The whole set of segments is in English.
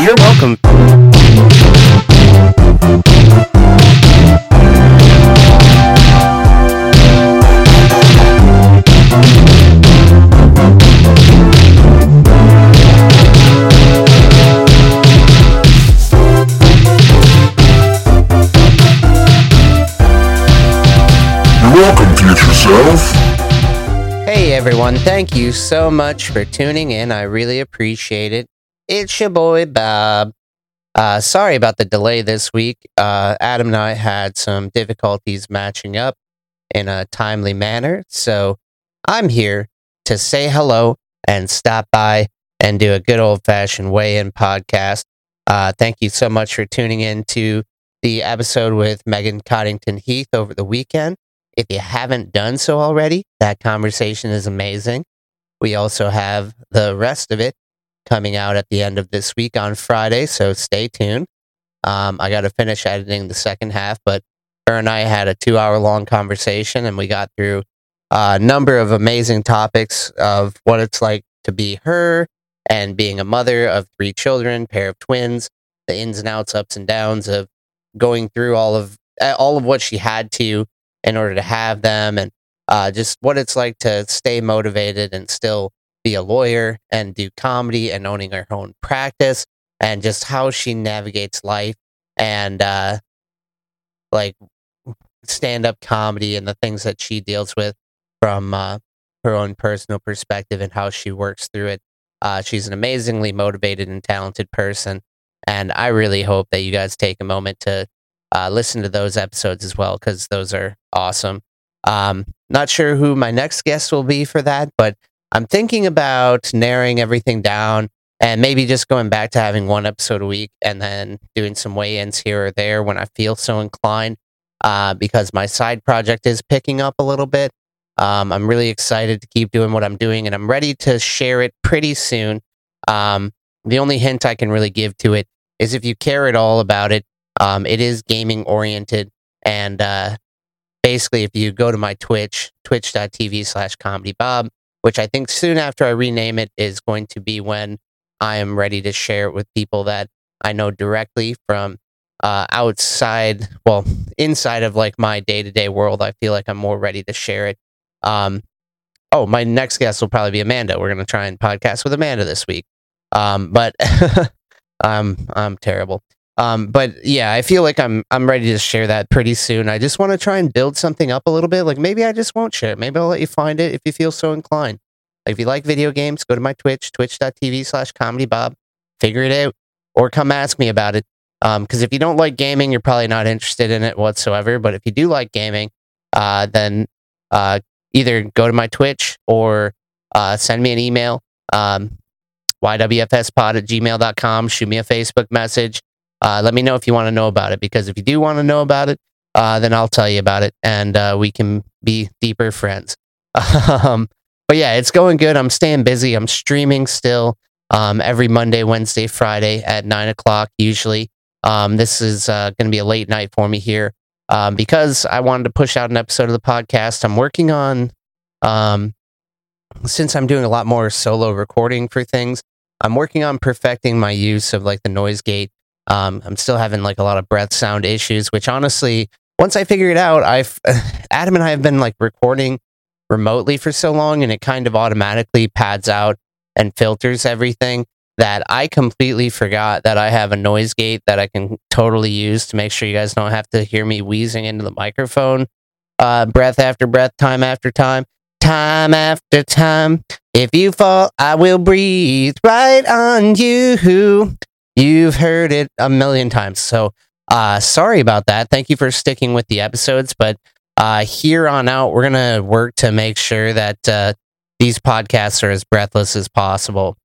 You're welcome. You're welcome, future self. Hey everyone, thank you so much for tuning in. I really appreciate it. It's your boy Bob. Uh, sorry about the delay this week. Uh, Adam and I had some difficulties matching up in a timely manner, so I'm here to say hello and stop by and do a good old fashioned weigh in podcast. Uh, thank you so much for tuning in to the episode with Megan Coddington Heath over the weekend. If you haven't done so already, that conversation is amazing. We also have the rest of it coming out at the end of this week on Friday, so stay tuned. Um, I got to finish editing the second half, but her and I had a two hour long conversation and we got through a number of amazing topics of what it's like to be her and being a mother of three children, pair of twins, the ins and outs, ups and downs of going through all of all of what she had to in order to have them and uh, just what it's like to stay motivated and still be a lawyer and do comedy and owning her own practice and just how she navigates life and uh, like stand up comedy and the things that she deals with from uh, her own personal perspective and how she works through it. Uh, she's an amazingly motivated and talented person. And I really hope that you guys take a moment to uh, listen to those episodes as well because those are awesome. Um, not sure who my next guest will be for that, but I'm thinking about narrowing everything down and maybe just going back to having one episode a week and then doing some weigh ins here or there when I feel so inclined uh, because my side project is picking up a little bit. Um, I'm really excited to keep doing what I'm doing and I'm ready to share it pretty soon. Um, the only hint I can really give to it is if you care at all about it, um, it is gaming oriented. And uh, basically, if you go to my Twitch, twitch.tv slash comedy bob, which I think soon after I rename it is going to be when I am ready to share it with people that I know directly from uh, outside, well, inside of like my day to day world. I feel like I'm more ready to share it. Um, oh, my next guest will probably be Amanda. We're going to try and podcast with Amanda this week. Um, but I'm I'm terrible. Um, but yeah, I feel like I'm I'm ready to share that pretty soon. I just want to try and build something up a little bit. Like maybe I just won't share it. Maybe I'll let you find it if you feel so inclined. Like if you like video games, go to my Twitch, twitch.tv slash comedy bob, figure it out, or come ask me about it. Um, because if you don't like gaming, you're probably not interested in it whatsoever. But if you do like gaming, uh, then uh, either go to my Twitch or uh, send me an email. Um, ywfspod at gmail.com. Shoot me a Facebook message. Uh, let me know if you want to know about it because if you do want to know about it, uh, then I'll tell you about it and uh, we can be deeper friends. um, but yeah, it's going good. I'm staying busy. I'm streaming still um, every Monday, Wednesday, Friday at nine o'clock usually. Um, this is uh, going to be a late night for me here um, because I wanted to push out an episode of the podcast. I'm working on, um, since I'm doing a lot more solo recording for things, I'm working on perfecting my use of like the noise gate um, I'm still having like a lot of breath sound issues, which honestly, once I figure it out, I've Adam and I have been like recording remotely for so long and it kind of automatically pads out and filters everything that I completely forgot that I have a noise gate that I can totally use to make sure you guys don't have to hear me wheezing into the microphone uh, breath after breath, time after time, time after time. If you fall, I will breathe right on you. You've heard it a million times. So uh, sorry about that. Thank you for sticking with the episodes. But uh, here on out, we're going to work to make sure that uh, these podcasts are as breathless as possible.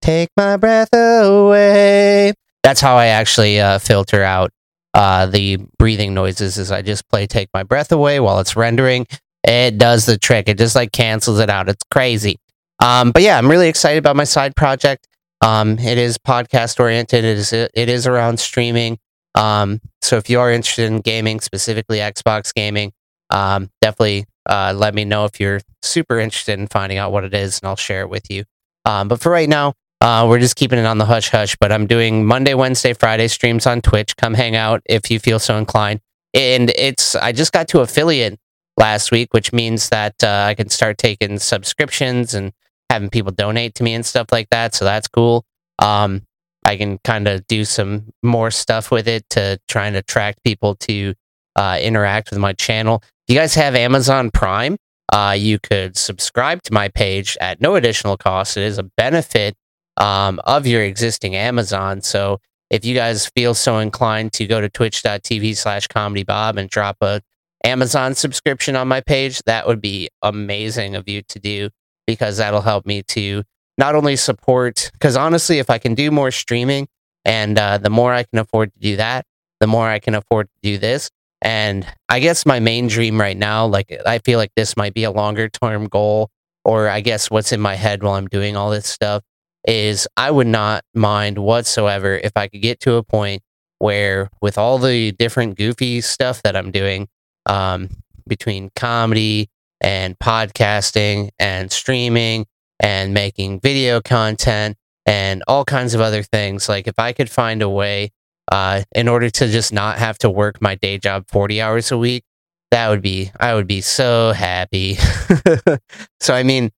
Take my breath away. That's how I actually uh, filter out uh, the breathing noises. Is I just play "Take My Breath Away" while it's rendering. It does the trick. It just like cancels it out. It's crazy. Um, but yeah, I'm really excited about my side project. Um, it is podcast oriented. It is it is around streaming. Um, so if you are interested in gaming, specifically Xbox gaming, um, definitely uh, let me know if you're super interested in finding out what it is, and I'll share it with you. Um, but for right now, Uh, we're just keeping it on the hush hush, but I'm doing Monday, Wednesday, Friday streams on Twitch. Come hang out if you feel so inclined. And it's I just got to affiliate last week, which means that uh, I can start taking subscriptions and having people donate to me and stuff like that. So that's cool. Um, I can kind of do some more stuff with it to try and attract people to uh, interact with my channel. If you guys have Amazon Prime, uh, you could subscribe to my page at no additional cost. It is a benefit um, of your existing Amazon. So if you guys feel so inclined to go to twitch.tv slash comedy bob and drop a Amazon subscription on my page, that would be amazing of you to do because that'll help me to not only support, because honestly, if I can do more streaming and uh, the more I can afford to do that, the more I can afford to do this. And I guess my main dream right now, like I feel like this might be a longer term goal, or I guess what's in my head while I'm doing all this stuff is I would not mind whatsoever if I could get to a point where, with all the different goofy stuff that I'm doing, um, between comedy and podcasting and streaming and making video content and all kinds of other things. Like if I could find a way uh, in order to just not have to work my day job 40 hours a week, that would be, I would be so happy. so, I mean,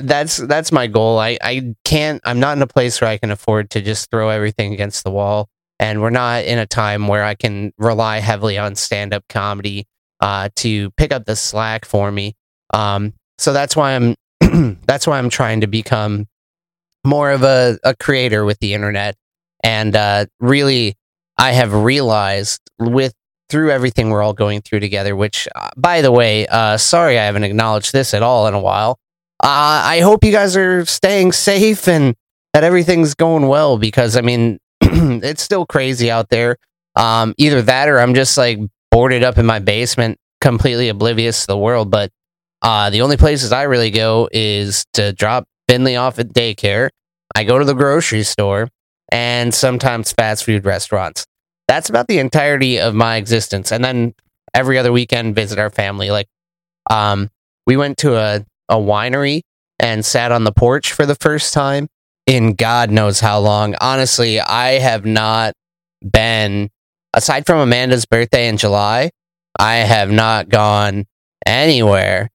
that's, that's my goal. I, I can't, I'm not in a place where I can afford to just throw everything against the wall. And we're not in a time where I can rely heavily on stand up comedy uh, to pick up the slack for me. Um, so that's why I'm that's why I'm trying to become more of a, a creator with the internet. And uh, really, I have realized with through everything we're all going through together. Which, uh, by the way, uh, sorry I haven't acknowledged this at all in a while. Uh, I hope you guys are staying safe and that everything's going well because I mean it's still crazy out there. Um, either that or I'm just like boarded up in my basement, completely oblivious to the world. But uh, the only places I really go is to drop Finley off at daycare. I go to the grocery store and sometimes fast food restaurants. That's about the entirety of my existence. And then every other weekend, visit our family. Like, um, we went to a, a winery and sat on the porch for the first time in God knows how long. Honestly, I have not been aside from Amanda's birthday in July, I have not gone anywhere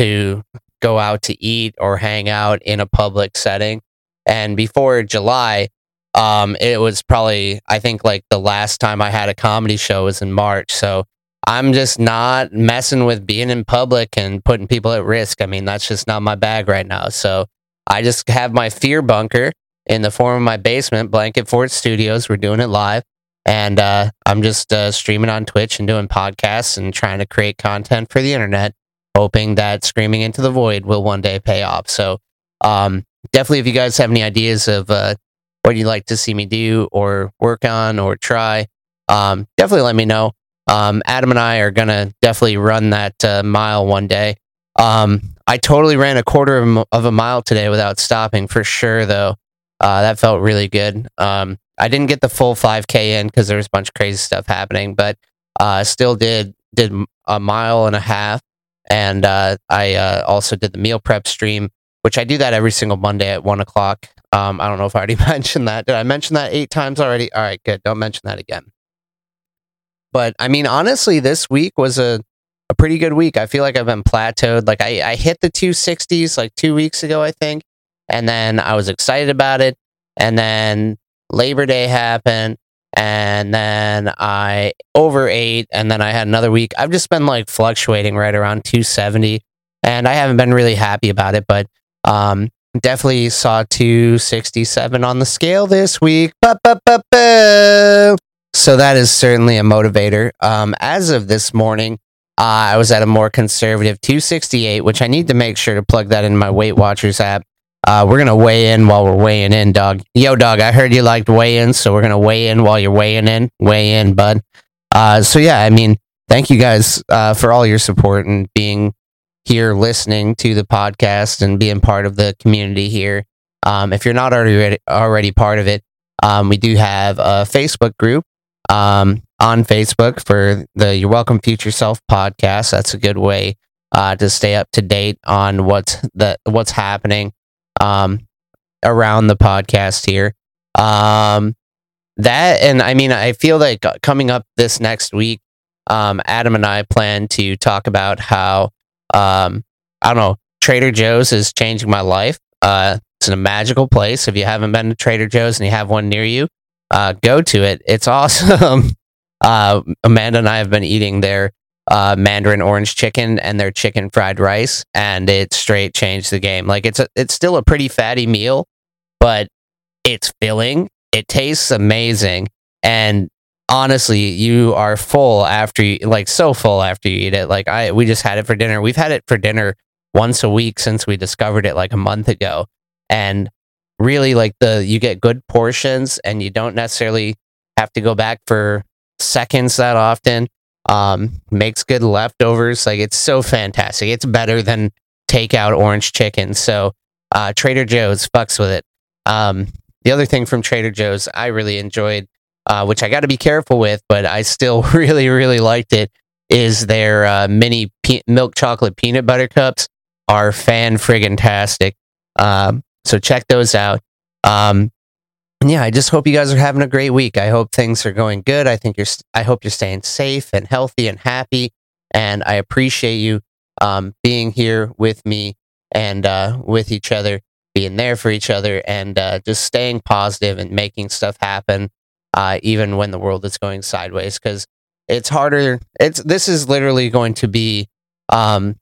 to go out to eat or hang out in a public setting. And before July, um, it was probably, I think, like the last time I had a comedy show was in March. So I'm just not messing with being in public and putting people at risk. I mean, that's just not my bag right now. So I just have my fear bunker in the form of my basement, Blanket Fort Studios. We're doing it live. And uh, I'm just uh, streaming on Twitch and doing podcasts and trying to create content for the internet, hoping that Screaming into the Void will one day pay off. So, um, definitely, if you guys have any ideas of uh, what you'd like to see me do or work on or try, um, definitely let me know. Um, Adam and I are going to definitely run that uh, mile one day. Um, I totally ran a quarter of a mile today without stopping for sure, though. Uh, that felt really good. Um, I didn't get the full 5K in because there was a bunch of crazy stuff happening, but uh, still did did a mile and a half, and uh, I uh, also did the meal prep stream, which I do that every single Monday at one o'clock. Um, I don't know if I already mentioned that. Did I mention that eight times already? All right, good. Don't mention that again. But I mean, honestly, this week was a a pretty good week. I feel like I've been plateaued. Like I, I hit the 260s like two weeks ago, I think. And then I was excited about it. And then Labor Day happened, and then I overate, and then I had another week. I've just been like fluctuating right around 270, and I haven't been really happy about it, but um, definitely saw 267 on the scale this week. Ba-ba-ba-ba. So that is certainly a motivator. Um, as of this morning, uh, I was at a more conservative 268, which I need to make sure to plug that in my Weight Watchers app uh, we're gonna weigh in while we're weighing in, dog. Yo, dog. I heard you liked weigh-ins, so we're gonna weigh in while you're weighing in. Weigh in, bud. Uh, so yeah, I mean, thank you guys uh, for all your support and being here, listening to the podcast and being part of the community here. Um, if you're not already already part of it, um, we do have a Facebook group um, on Facebook for the You're Welcome Future Self podcast. That's a good way uh, to stay up to date on what's the what's happening um, around the podcast here. Um, that and I mean, I feel like uh, coming up this next week, um, Adam and I plan to talk about how um, I don't know, Trader Joe's is changing my life. Uh, it's a magical place. If you haven't been to Trader Joe's and you have one near you, uh, go to it. It's awesome. uh, Amanda and I have been eating their uh, Mandarin orange chicken and their chicken fried rice, and it straight changed the game. Like it's a, it's still a pretty fatty meal, but it's filling. It tastes amazing, and honestly, you are full after you like so full after you eat it. Like I, we just had it for dinner. We've had it for dinner once a week since we discovered it like a month ago, and really like the you get good portions, and you don't necessarily have to go back for seconds that often. Um, makes good leftovers. Like it's so fantastic. It's better than takeout orange chicken. So uh, Trader Joe's fucks with it. Um, the other thing from Trader Joe's I really enjoyed, uh, which I got to be careful with, but I still really really liked it, is their uh, mini pe- milk chocolate peanut butter cups are fan friggin' tastic. Um, so check those out. Um, yeah, I just hope you guys are having a great week. I hope things are going good. I think you're. I hope you're staying safe and healthy and happy. And I appreciate you um, being here with me and uh, with each other, being there for each other, and uh, just staying positive and making stuff happen, uh, even when the world is going sideways. Because it's harder. It's this is literally going to be um,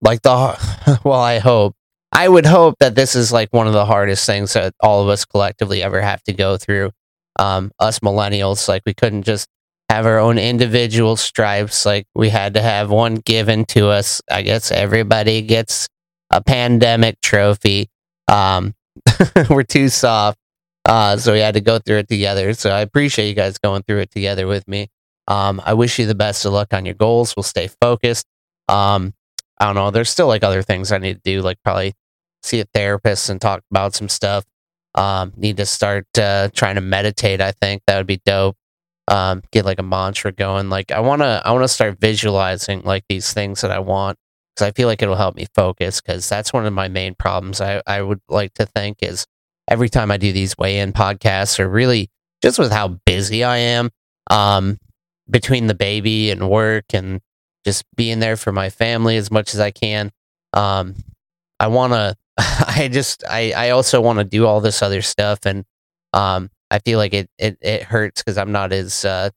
like the. Well, I hope I would hope that this is like one of the hardest things that all of us collectively ever have to go through. Um, us millennials, like we couldn't just have our own individual stripes. Like we had to have one given to us. I guess everybody gets a pandemic trophy. Um, we're too soft. Uh, so we had to go through it together. So I appreciate you guys going through it together with me. Um, I wish you the best of luck on your goals. We'll stay focused. Um, I don't know. There's still like other things I need to do, like probably see a therapist and talk about some stuff. Um, need to start uh, trying to meditate. I think that would be dope. Um, get like a mantra going. Like I wanna, I wanna start visualizing like these things that I want because I feel like it'll help me focus. Because that's one of my main problems. I I would like to think is every time I do these weigh-in podcasts, or really just with how busy I am, um, between the baby and work and just being there for my family as much as I can. Um, I want to I just I I also want to do all this other stuff, and um, I feel like it it it hurts because I'm not as uh,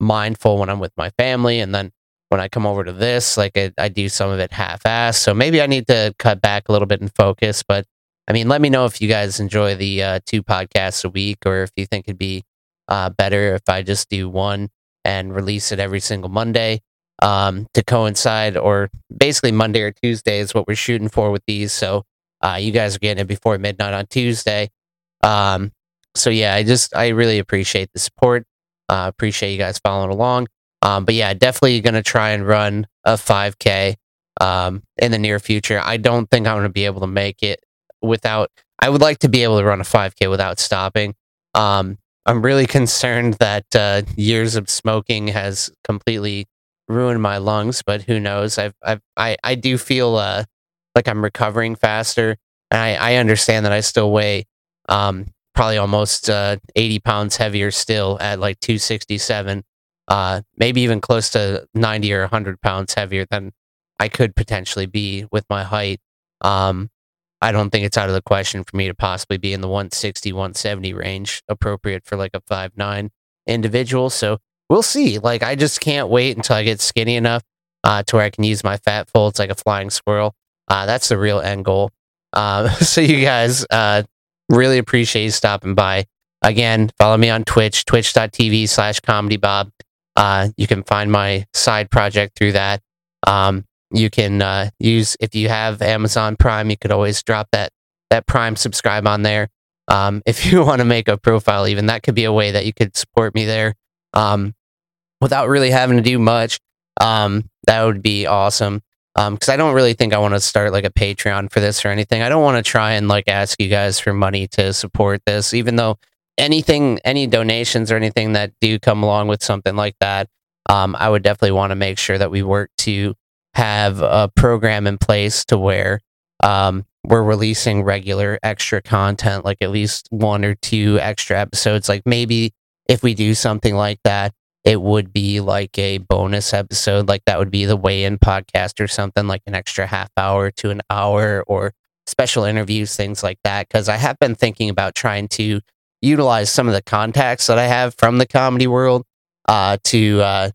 mindful when I'm with my family, and then when I come over to this, like I, I do some of it half-ass. So maybe I need to cut back a little bit and focus. But I mean, let me know if you guys enjoy the uh, two podcasts a week, or if you think it'd be uh, better if I just do one and release it every single Monday um, to coincide, or basically Monday or Tuesday is what we're shooting for with these. So uh, you guys are getting it before midnight on Tuesday. Um, so yeah, I just I really appreciate the support. Uh, appreciate you guys following along. Um, but yeah, definitely going to try and run a 5K um, in the near future. I don't think I'm going to be able to make it without. I would like to be able to run a 5K without stopping. Um, I'm really concerned that uh, years of smoking has completely ruined my lungs, but who knows? I've, I've I I do feel uh, like I'm recovering faster. And I, I understand that I still weigh um, probably almost uh, 80 pounds heavier still at like 267, uh, maybe even close to 90 or 100 pounds heavier than I could potentially be with my height. Um, I don't think it's out of the question for me to possibly be in the 160, 170 range, appropriate for like a five nine individual. So we'll see. Like, I just can't wait until I get skinny enough uh, to where I can use my fat folds like a flying squirrel. Uh, that's the real end goal. Uh, so you guys uh, really appreciate you stopping by. Again, follow me on Twitch, twitch.tv slash comedy bob. Uh, you can find my side project through that. Um, you can uh, use if you have Amazon Prime, you could always drop that that Prime subscribe on there. Um, if you want to make a profile, even that could be a way that you could support me there um, without really having to do much. Um, that would be awesome because um, I don't really think I want to start like a Patreon for this or anything. I don't want to try and like ask you guys for money to support this, even though anything, any donations or anything that do come along with something like that, um, I would definitely want to make sure that we work to have a program in place to where um, we're releasing regular extra content, like at least one or two extra episodes. Like maybe if we do something like that, it would be like a bonus episode. Like that would be the weigh in podcast or something like an extra half hour to an hour or special interviews, things like that. Cause I have been thinking about trying to utilize some of the contacts that I have from the comedy world uh, to uh,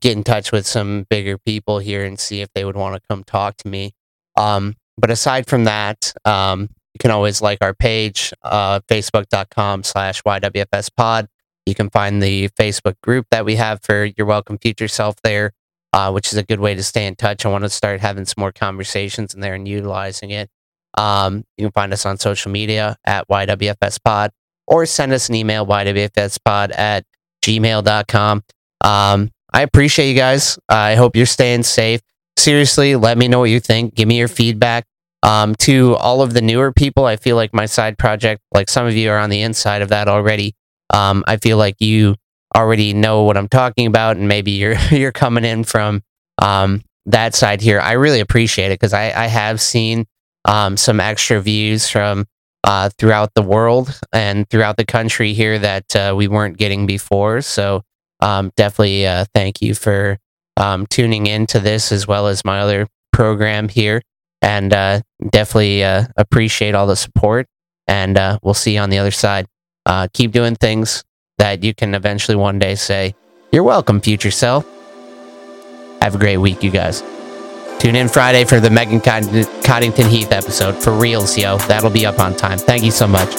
get in touch with some bigger people here and see if they would want to come talk to me. Um, but aside from that, um, you can always like our page, uh, facebook.com slash YWFS pod. You can find the Facebook group that we have for You're Welcome Future Self there, uh, which is a good way to stay in touch. I want to start having some more conversations in there and utilizing it. Um, you can find us on social media at YWFS pod or send us an email, ywfspod at gmail.com. Um, I appreciate you guys. I hope you're staying safe. Seriously, let me know what you think. Give me your feedback. Um, to all of the newer people, I feel like my side project, like some of you are on the inside of that already. Um, I feel like you already know what I'm talking about, and maybe you're you're coming in from um, that side here. I really appreciate it because I, I have seen um, some extra views from uh, throughout the world and throughout the country here that uh, we weren't getting before. So um, definitely uh, thank you for um, tuning in to this as well as my other program here. And uh, definitely uh, appreciate all the support. And uh, we'll see you on the other side. Uh, keep doing things that you can eventually one day say, You're welcome, future self. Have a great week, you guys. Tune in Friday for the Megan Coddington Heath episode. For reals, yo. That'll be up on time. Thank you so much.